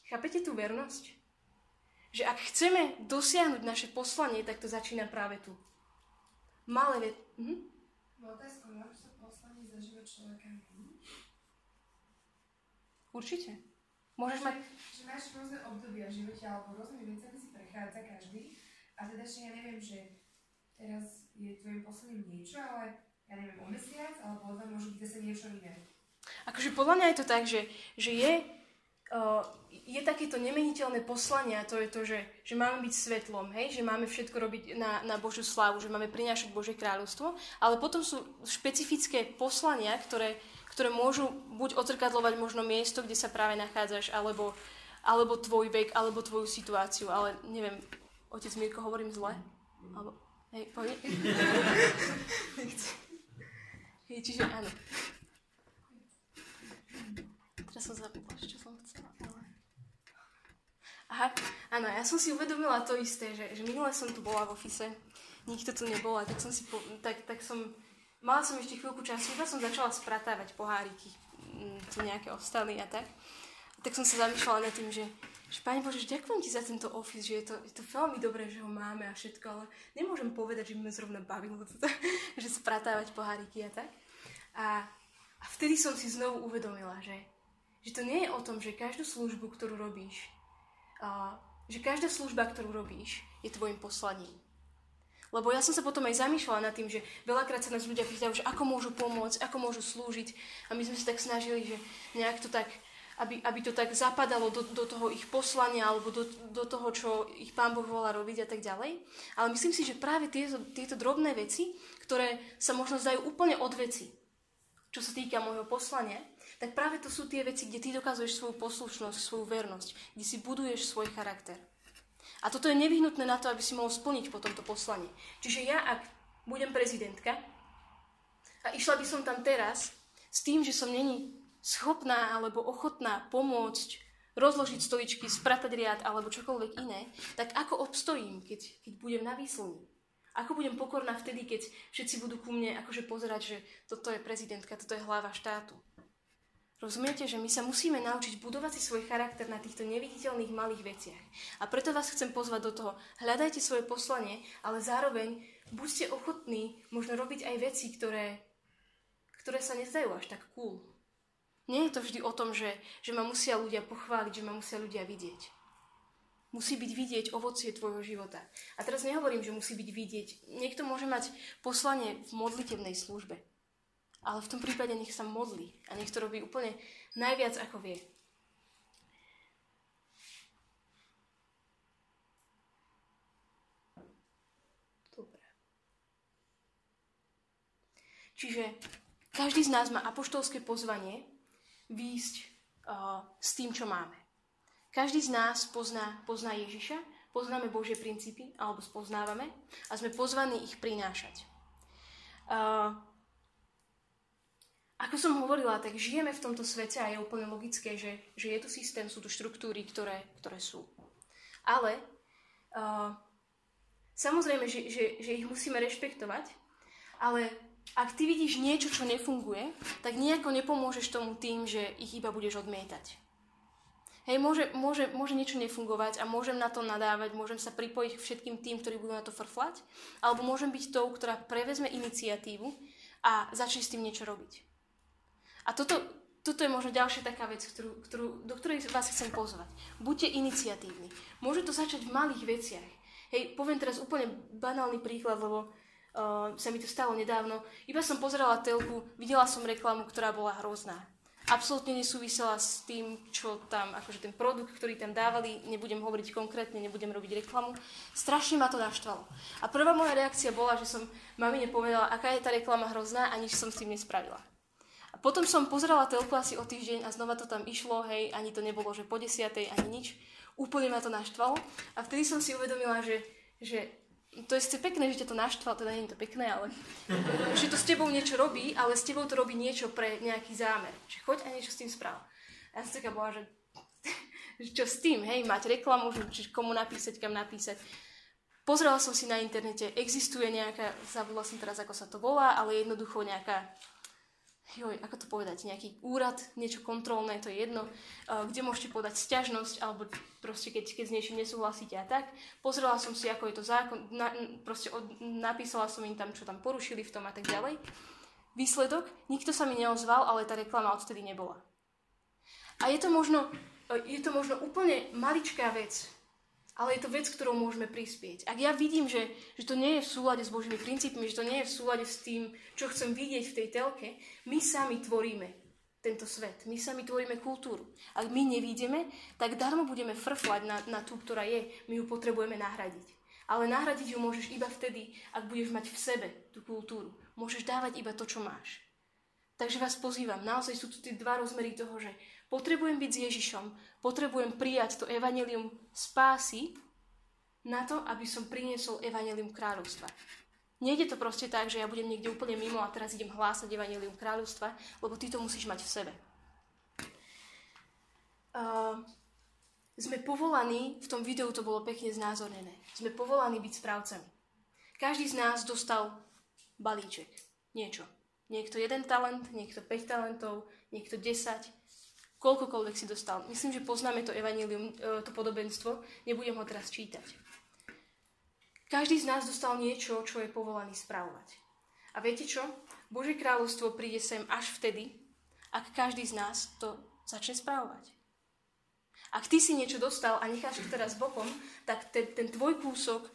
Chápete tú vernosť? Že ak chceme dosiahnuť naše poslanie, tak to začína práve tu. Malé ve... Mhm. Môže sa poslanie zažívať človeka? Určite. Môžeš mať... Že máš rôzne obdobia v živote alebo rôzne vecami si prechádza každý a teda, že ja neviem, že teraz je tvojim poslaním niečo, ale ja neviem, o mesiac alebo o dva môže byť zase niečo iné. Akože podľa mňa je to tak, že, že je uh, je takéto nemeniteľné poslanie a to je to, že, že máme byť svetlom, hej? že máme všetko robiť na, na Božiu slávu, že máme prinášať Božie kráľovstvo, ale potom sú špecifické poslania, ktoré, ktoré môžu buď odzrkadlovať možno miesto, kde sa práve nachádzaš, alebo, alebo tvoj vek, alebo tvoju situáciu, ale neviem, otec Mirko, hovorím zle? Alebo, hej, povie? hej, čiže áno. Teraz som zabudla, čo som chcela. Ale... Aha, áno, ja som si uvedomila to isté, že, že minule som tu bola v ofise, nikto tu nebol, a tak som si, po, tak, tak som, mala som ešte chvíľku času, iba som začala spratávať poháriky, mm, tu nejaké ostali a tak. A tak som sa zamýšľala nad tým, že, že Pane Bože, ďakujem Ti za tento office, že je to, je to veľmi dobré, že ho máme a všetko, ale nemôžem povedať, že by ma zrovna bavilo toto, že spratávať poháriky a tak. A, a vtedy som si znovu uvedomila, že, že to nie je o tom, že každú službu, ktorú robíš, uh, že každá služba, ktorú robíš, je tvojim poslaním. Lebo ja som sa potom aj zamýšľala nad tým, že veľakrát sa nás ľudia pýtajú, že ako môžu pomôcť, ako môžu slúžiť. A my sme sa tak snažili, že nejak to tak, aby, aby to tak zapadalo do, do toho ich poslania alebo do, do toho, čo ich Pán Boh volá robiť a tak ďalej. Ale myslím si, že práve tieto, tieto drobné veci, ktoré sa možno zdajú úplne od veci, čo sa týka môjho poslania, tak práve to sú tie veci, kde ty dokazuješ svoju poslušnosť, svoju vernosť, kde si buduješ svoj charakter. A toto je nevyhnutné na to, aby si mohol splniť po tomto poslanie. Čiže ja, ak budem prezidentka a išla by som tam teraz s tým, že som není schopná alebo ochotná pomôcť rozložiť stoličky, spratať riad alebo čokoľvek iné, tak ako obstojím, keď, keď budem na výslni? Ako budem pokorná vtedy, keď všetci budú ku mne akože pozerať, že toto je prezidentka, toto je hlava štátu. Rozumiete, že my sa musíme naučiť budovať si svoj charakter na týchto neviditeľných malých veciach. A preto vás chcem pozvať do toho. Hľadajte svoje poslanie, ale zároveň buďte ochotní možno robiť aj veci, ktoré, ktoré sa nezdajú až tak cool. Nie je to vždy o tom, že, že ma musia ľudia pochváliť, že ma musia ľudia vidieť. Musí byť vidieť ovocie tvojho života. A teraz nehovorím, že musí byť vidieť. Niekto môže mať poslanie v modlitevnej službe. Ale v tom prípade nech sa modlí a nech to robí úplne najviac, ako vie. Dobre. Čiže každý z nás má apoštolské pozvanie výjsť uh, s tým, čo máme. Každý z nás pozná, pozná Ježiša, poznáme Božie princípy, alebo spoznávame a sme pozvaní ich prinášať. Uh, ako som hovorila, tak žijeme v tomto svete a je úplne logické, že, že je tu systém, sú tu štruktúry, ktoré, ktoré sú. Ale uh, samozrejme, že, že, že ich musíme rešpektovať, ale ak ty vidíš niečo, čo nefunguje, tak nejako nepomôžeš tomu tým, že ich iba budeš odmietať. Hej, môže, môže, môže niečo nefungovať a môžem na to nadávať, môžem sa pripojiť k všetkým tým, ktorí budú na to frflať, alebo môžem byť tou, ktorá prevezme iniciatívu a začne s tým niečo robiť. A toto, toto je možno ďalšia taká vec, ktorú, ktorú, do ktorej vás chcem pozvať. Buďte iniciatívni. Môže to začať v malých veciach. Hej, poviem teraz úplne banálny príklad, lebo uh, sa mi to stalo nedávno. Iba som pozerala telku, videla som reklamu, ktorá bola hrozná. Absolútne nesúvisela s tým, čo tam, akože ten produkt, ktorý tam dávali, nebudem hovoriť konkrétne, nebudem robiť reklamu. Strašne ma to naštvalo. A prvá moja reakcia bola, že som mamine povedala, aká je tá reklama hrozná a nič som s tým nespravila. Potom som pozerala telku asi o týždeň a znova to tam išlo, hej, ani to nebolo, že po desiatej, ani nič. Úplne ma to naštvalo. A vtedy som si uvedomila, že, že to je pekné, že ťa to naštvalo, teda nie je to pekné, ale že to s tebou niečo robí, ale s tebou to robí niečo pre nejaký zámer. Že choď a niečo s tým správ. A ja som taká bola, že, čo s tým, hej, mať reklamu, že komu napísať, kam napísať. Pozrela som si na internete, existuje nejaká, zabudla som teraz, ako sa to volá, ale jednoducho nejaká joj, ako to povedať, nejaký úrad, niečo kontrolné, to je jedno, kde môžete podať sťažnosť, alebo proste keď, keď s niečím nesúhlasíte a tak. Pozrela som si, ako je to zákon, na, proste od, napísala som im tam, čo tam porušili v tom a tak ďalej. Výsledok, nikto sa mi neozval, ale tá reklama odtedy nebola. A je to možno, je to možno úplne maličká vec, ale je to vec, ktorou môžeme prispieť. Ak ja vidím, že, že to nie je v súlade s Božími princípmi, že to nie je v súlade s tým, čo chcem vidieť v tej telke, my sami tvoríme tento svet. My sami tvoríme kultúru. Ak my nevidíme, tak darmo budeme frflať na, na tú, ktorá je. My ju potrebujeme nahradiť. Ale nahradiť ju môžeš iba vtedy, ak budeš mať v sebe tú kultúru. Môžeš dávať iba to, čo máš. Takže vás pozývam, naozaj sú tu tie dva rozmery toho, že Potrebujem byť s Ježišom. Potrebujem prijať to evanelium spásy na to, aby som priniesol evanelium kráľovstva. Nejde to proste tak, že ja budem niekde úplne mimo a teraz idem hlásať evanelium kráľovstva, lebo ty to musíš mať v sebe. Uh, sme povolaní, v tom videu to bolo pekne znázornené, sme povolaní byť správcami. Každý z nás dostal balíček, niečo. Niekto jeden talent, niekto 5 talentov, niekto 10, koľkokoľvek si dostal. Myslím, že poznáme to evanílium, e, to podobenstvo, nebudem ho teraz čítať. Každý z nás dostal niečo, čo je povolaný správovať. A viete čo? Božie kráľovstvo príde sem až vtedy, ak každý z nás to začne správovať. Ak ty si niečo dostal a necháš to teraz bokom, tak ten, ten tvoj kúsok,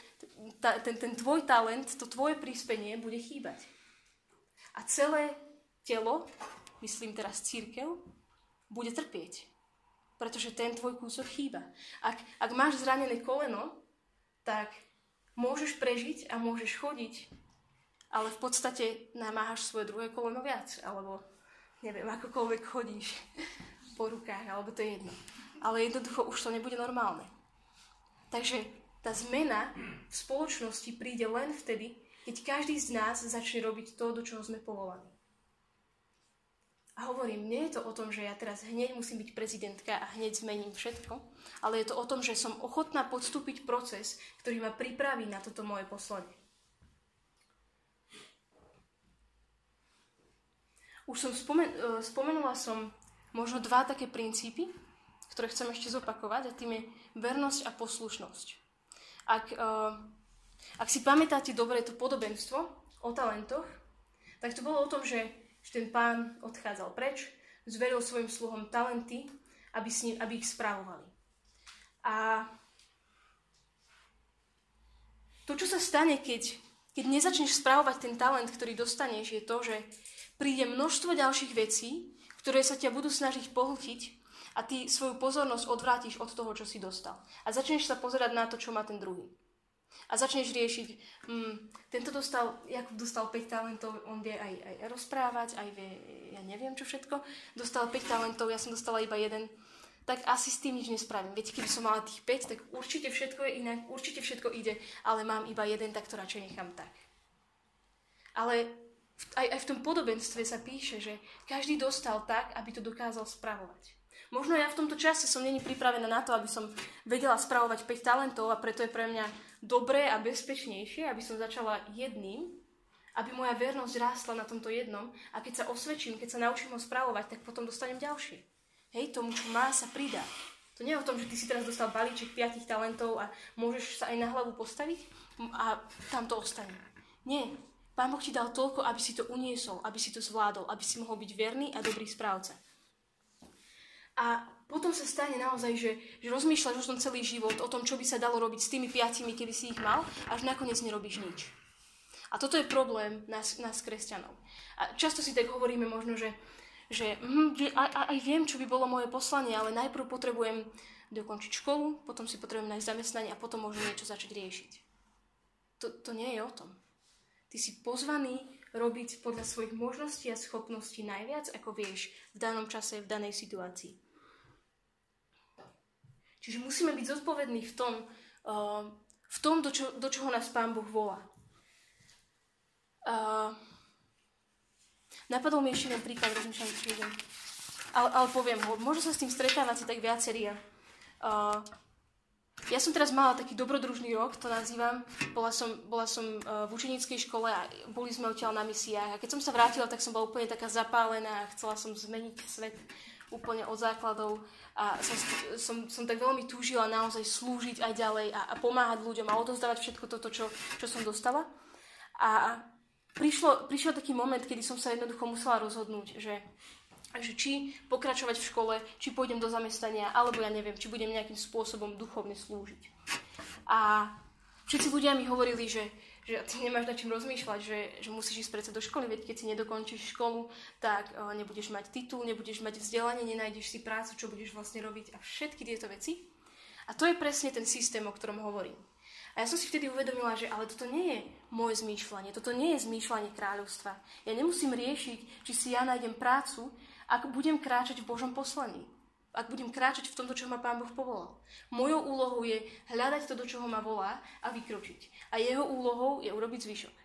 ta, ten, ten tvoj talent, to tvoje príspenie bude chýbať. A celé telo, myslím teraz církev, bude trpieť. Pretože ten tvoj kúsok chýba. Ak, ak máš zranené koleno, tak môžeš prežiť a môžeš chodiť, ale v podstate namáhaš svoje druhé koleno viac, alebo neviem, akokoľvek chodíš po rukách, alebo to je jedno. Ale jednoducho už to nebude normálne. Takže tá zmena v spoločnosti príde len vtedy, keď každý z nás začne robiť to, do čoho sme povolaní. A hovorím, nie je to o tom, že ja teraz hneď musím byť prezidentka a hneď zmením všetko, ale je to o tom, že som ochotná podstúpiť proces, ktorý ma pripraví na toto moje poslanie. Už som spomen- e, spomenula som možno dva také princípy, ktoré chcem ešte zopakovať a tým je vernosť a poslušnosť. Ak, uh, ak si pamätáte dobre to podobenstvo o talentoch, tak to bolo o tom, že že ten pán odchádzal preč, zveril svojim sluhom talenty, aby, s ním, aby ich správovali. A to, čo sa stane, keď, keď nezačneš správovať ten talent, ktorý dostaneš, je to, že príde množstvo ďalších vecí, ktoré sa ťa budú snažiť pohltiť a ty svoju pozornosť odvrátiš od toho, čo si dostal. A začneš sa pozerať na to, čo má ten druhý. A začneš riešiť, hm, tento dostal, Jakub dostal 5 talentov, on vie aj, aj rozprávať, aj vie, ja neviem čo všetko, dostal 5 talentov, ja som dostala iba jeden, tak asi s tým nič nespravím. Viete, keby som mala tých 5, tak určite všetko je inak, určite všetko ide, ale mám iba jeden, tak to radšej nechám tak. Ale aj, aj v tom podobenstve sa píše, že každý dostal tak, aby to dokázal spravovať. Možno ja v tomto čase som není pripravená na to, aby som vedela spravovať 5 talentov a preto je pre mňa dobré a bezpečnejšie, aby som začala jedným, aby moja vernosť rástla na tomto jednom a keď sa osvedčím, keď sa naučím ho spravovať, tak potom dostanem ďalšie. Hej, tomu, čo má, sa pridá. To nie je o tom, že ty si teraz dostal balíček 5 talentov a môžeš sa aj na hlavu postaviť a tam to ostane. Nie, Pán Boh ti dal toľko, aby si to uniesol, aby si to zvládol, aby si mohol byť verný a dobrý správca. A potom sa stane naozaj, že, že rozmýšľaš o tom celý život, o tom, čo by sa dalo robiť s tými piatimi, keby si ich mal, až nakoniec nerobíš nič. A toto je problém nás, nás kresťanov. A často si tak hovoríme možno, že, že hm, aj, aj viem, čo by bolo moje poslanie, ale najprv potrebujem dokončiť školu, potom si potrebujem nájsť zamestnanie a potom môžem niečo začať riešiť. To, to nie je o tom. Ty si pozvaný robiť podľa svojich možností a schopností najviac, ako vieš v danom čase, v danej situácii. Čiže musíme byť zodpovední v tom, uh, v tom do, čo, do čoho nás Pán Boh volá. Uh, napadol mi ešte jeden príklad, rozmýšľam, či idem. Ale, ale poviem ho, možno sa s tým stretávate tak viacerí. Uh, ja som teraz mala taký dobrodružný rok, to nazývam. Bola som, bola som uh, v učenickej škole a boli sme odtiaľ na misiách. A keď som sa vrátila, tak som bola úplne taká zapálená a chcela som zmeniť svet úplne od základov. A som, som, som tak veľmi túžila naozaj slúžiť aj ďalej a, a pomáhať ľuďom a odozdávať všetko toto, čo, čo som dostala. A prišlo, prišiel taký moment, kedy som sa jednoducho musela rozhodnúť, že že či pokračovať v škole, či pôjdem do zamestnania, alebo ja neviem, či budem nejakým spôsobom duchovne slúžiť. A všetci ľudia mi hovorili, že, že ty nemáš na čím rozmýšľať, že, že musíš ísť predsa do školy, veď keď si nedokončíš školu, tak uh, nebudeš mať titul, nebudeš mať vzdelanie, nenájdeš si prácu, čo budeš vlastne robiť a všetky tieto veci. A to je presne ten systém, o ktorom hovorím. A ja som si vtedy uvedomila, že ale toto nie je moje zmýšľanie, toto nie je zmýšľanie kráľovstva. Ja nemusím riešiť, či si ja nájdem prácu, ak budem kráčať v Božom poslaní. Ak budem kráčať v tomto, čo ma Pán Boh povolal. Mojou úlohou je hľadať to, do čoho ma volá a vykročiť. A jeho úlohou je urobiť zvyšok.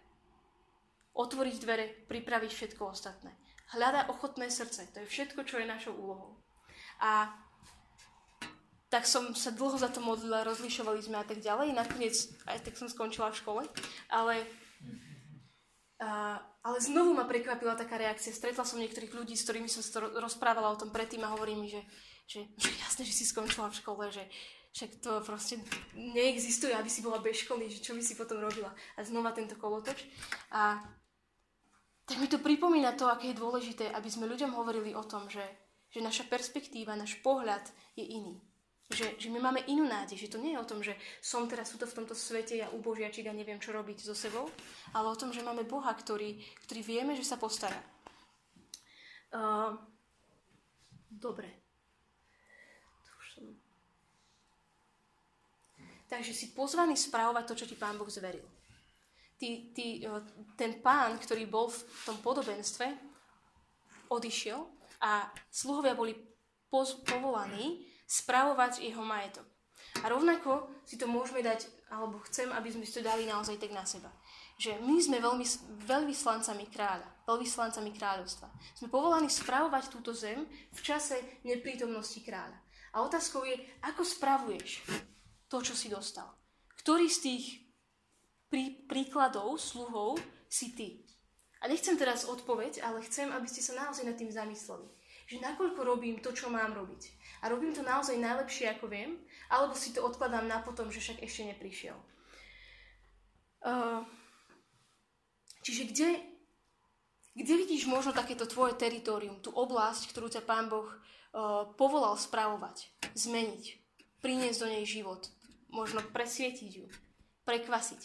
Otvoriť dvere, pripraviť všetko ostatné. Hľada ochotné srdce. To je všetko, čo je našou úlohou. A tak som sa dlho za to modlila, rozlišovali sme a tak ďalej. Nakoniec aj tak som skončila v škole. Ale a, ale znovu ma prekvapila taká reakcia. Stretla som niektorých ľudí, s ktorými som rozprávala o tom predtým a hovorí mi, že, že, jasné, že si skončila v škole, že však to proste neexistuje, aby si bola bez školy, že čo by si potom robila. A znova tento kolotoč. A tak mi to pripomína to, aké je dôležité, aby sme ľuďom hovorili o tom, že, že naša perspektíva, náš pohľad je iný. Že, že my máme inú nádej, že to nie je o tom, že som teraz tuto v tomto svete, ja ubožiačik a neviem, čo robiť so sebou, ale o tom, že máme Boha, ktorý, ktorý vieme, že sa postará. Uh, dobre. Som... Takže si pozvaný správovať to, čo ti Pán Boh zveril. Ty, ty, ten pán, ktorý bol v tom podobenstve, odišiel a sluhovia boli poz, povolaní spravovať jeho majetok. A rovnako si to môžeme dať, alebo chcem, aby sme si to dali naozaj tak na seba. Že my sme veľmi, veľvyslancami kráľa, veľvyslancami kráľovstva. Sme povolaní spravovať túto zem v čase neprítomnosti kráľa. A otázkou je, ako spravuješ to, čo si dostal. Ktorý z tých prí, príkladov, sluhov si ty? A nechcem teraz odpoveď, ale chcem, aby ste sa naozaj nad tým zamysleli. Že nakoľko robím to, čo mám robiť. A robím to naozaj najlepšie, ako viem, alebo si to odkladám na potom, že však ešte neprišiel. Uh, čiže kde, kde vidíš možno takéto tvoje teritorium, tú oblasť, ktorú ťa Pán Boh uh, povolal spravovať, zmeniť, priniesť do nej život, možno presvietiť ju, prekvasiť.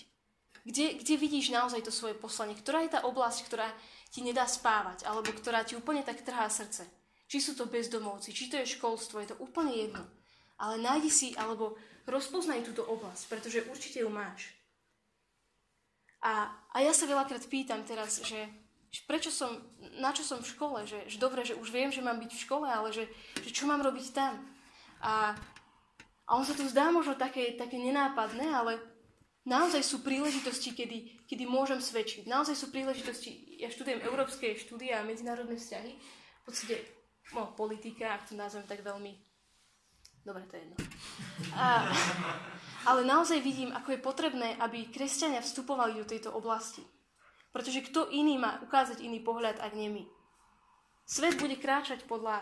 Kde, kde vidíš naozaj to svoje poslanie? Ktorá je tá oblasť, ktorá ti nedá spávať, alebo ktorá ti úplne tak trhá srdce? Či sú to bezdomovci, či to je školstvo, je to úplne jedno. Ale nájdi si, alebo rozpoznaj túto oblasť, pretože určite ju máš. A, a ja sa veľakrát pýtam teraz, že, že prečo som, na čo som v škole, že, že dobre, že už viem, že mám byť v škole, ale že, že čo mám robiť tam. A, a on sa tu zdá možno také, také nenápadné, ale naozaj sú príležitosti, kedy, kedy môžem svedčiť. Naozaj sú príležitosti, ja študujem európske štúdie a medzinárodné vzťahy, v podstate no, politika, ak to nazvem tak veľmi... Dobre, to je jedno. A, ale naozaj vidím, ako je potrebné, aby kresťania vstupovali do tejto oblasti. Pretože kto iný má ukázať iný pohľad, ak nie my. Svet bude kráčať podľa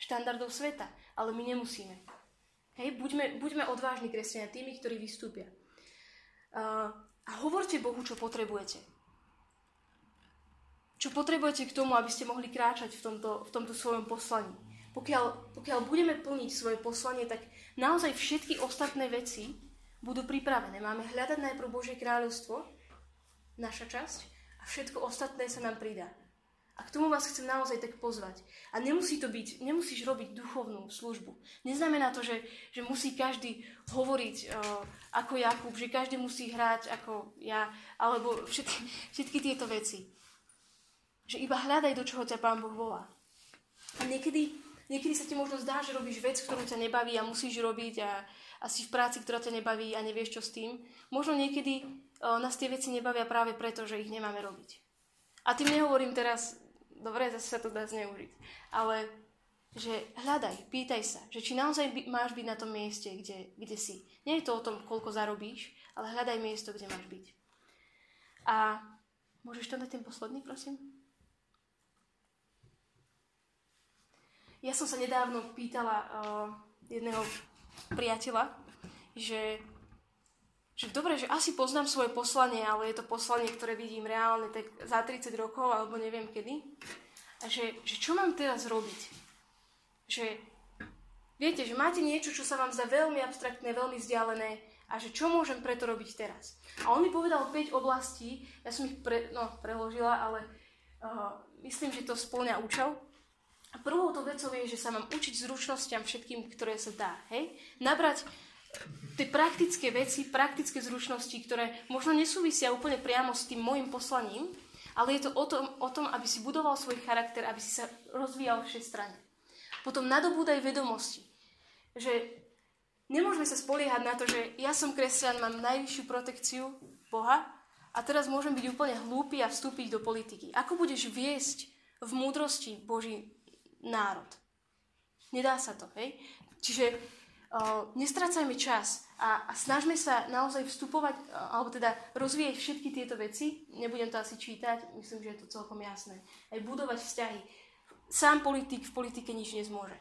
štandardov sveta, ale my nemusíme. Hej, buďme, buďme odvážni kresťania tými, ktorí vystúpia a hovorte Bohu, čo potrebujete. Čo potrebujete k tomu, aby ste mohli kráčať v tomto, v tomto svojom poslaní. Pokiaľ, pokiaľ budeme plniť svoje poslanie, tak naozaj všetky ostatné veci budú pripravené. Máme hľadať najprv Božie kráľovstvo, naša časť, a všetko ostatné sa nám pridá. A k tomu vás chcem naozaj tak pozvať. A nemusí to byť, nemusíš robiť duchovnú službu. Neznamená to, že, že musí každý hovoriť uh, ako Jakub, že každý musí hrať ako ja, alebo všetky, všetky tieto veci. Že iba hľadaj, do čoho ťa Pán Boh volá. A niekedy, niekedy sa ti možno zdá, že robíš vec, ktorú ťa nebaví a musíš robiť a, a si v práci, ktorá ťa nebaví a nevieš, čo s tým. Možno niekedy uh, nás tie veci nebavia práve preto, že ich nemáme robiť. A tým nehovorím teraz dobre, zase sa to dá zneužiť. Ale že hľadaj, pýtaj sa, že či naozaj by, máš byť na tom mieste, kde, kde si. Nie je to o tom, koľko zarobíš, ale hľadaj miesto, kde máš byť. A môžeš to na ten posledný, prosím? Ja som sa nedávno pýtala uh, jedného priateľa, že že dobre, že asi poznám svoje poslanie, ale je to poslanie, ktoré vidím reálne tak za 30 rokov alebo neviem kedy. A že, že čo mám teraz robiť? Že viete, že máte niečo, čo sa vám zdá veľmi abstraktné, veľmi vzdialené a že čo môžem preto robiť teraz? A on mi povedal 5 oblastí, ja som ich pre, no, preložila, ale uh, myslím, že to splňa účel. A prvou to vecou je, že sa mám učiť zručnostiam všetkým, ktoré sa dá. Hej? Nabrať tie praktické veci, praktické zručnosti, ktoré možno nesúvisia úplne priamo s tým môjim poslaním, ale je to o tom, o tom, aby si budoval svoj charakter, aby si sa rozvíjal všestranne. Potom nadobúdaj vedomosti. Že nemôžeme sa spoliehať na to, že ja som kresťan, mám najvyššiu protekciu Boha a teraz môžem byť úplne hlúpy a vstúpiť do politiky. Ako budeš viesť v múdrosti Boží národ? Nedá sa to, hej? Čiže nestracajme čas a, a snažme sa naozaj vstupovať, alebo teda rozvíjať všetky tieto veci. Nebudem to asi čítať, myslím, že je to celkom jasné. Aj budovať vzťahy. Sám politik v politike nič nezmôže.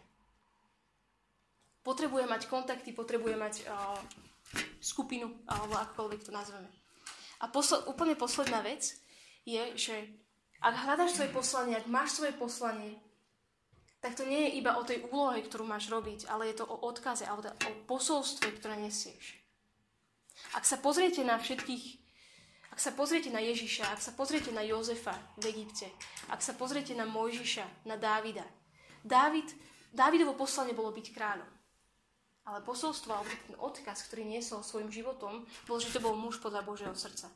Potrebuje mať kontakty, potrebuje mať uh, skupinu, alebo akokoľvek to nazveme. A posl- úplne posledná vec je, že ak hľadáš svoje poslanie, ak máš svoje poslanie, tak to nie je iba o tej úlohe, ktorú máš robiť, ale je to o odkaze, alebo o posolstve, ktoré nesieš. Ak sa pozriete na všetkých, ak sa pozriete na Ježiša, ak sa pozriete na Jozefa v Egypte, ak sa pozriete na Mojžiša, na Dávida, Dávid, Dávidovo poslanie bolo byť kráľom. Ale posolstvo, alebo ten odkaz, ktorý niesol svojim životom, bol, že to bol muž podľa Božieho srdca.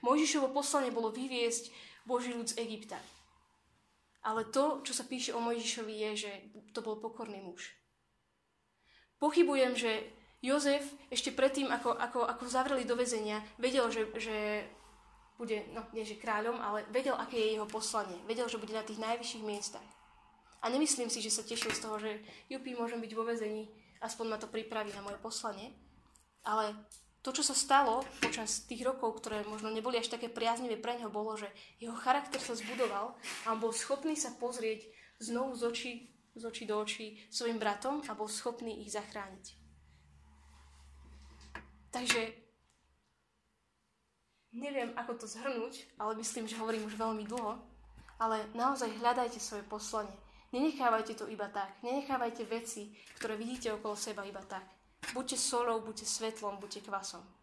Mojžišovo poslanie bolo vyviesť Boží ľud z Egypta. Ale to, čo sa píše o Mojžišovi, je, že to bol pokorný muž. Pochybujem, že Jozef ešte predtým, ako, ako, ako zavreli do väzenia, vedel, že, že bude, no nie že kráľom, ale vedel, aké je jeho poslanie. Vedel, že bude na tých najvyšších miestach. A nemyslím si, že sa tešil z toho, že jupi, môžem byť vo väzení, aspoň ma to pripraví na moje poslanie. Ale to, čo sa stalo počas tých rokov, ktoré možno neboli až také priaznivé pre neho, bolo, že jeho charakter sa zbudoval a on bol schopný sa pozrieť znovu z očí, z očí do očí svojim bratom a bol schopný ich zachrániť. Takže neviem, ako to zhrnúť, ale myslím, že hovorím už veľmi dlho, ale naozaj hľadajte svoje poslanie. Nenechávajte to iba tak. Nenechávajte veci, ktoré vidíte okolo seba iba tak. Buďte solou, buďte svetlom, buďte kvasom.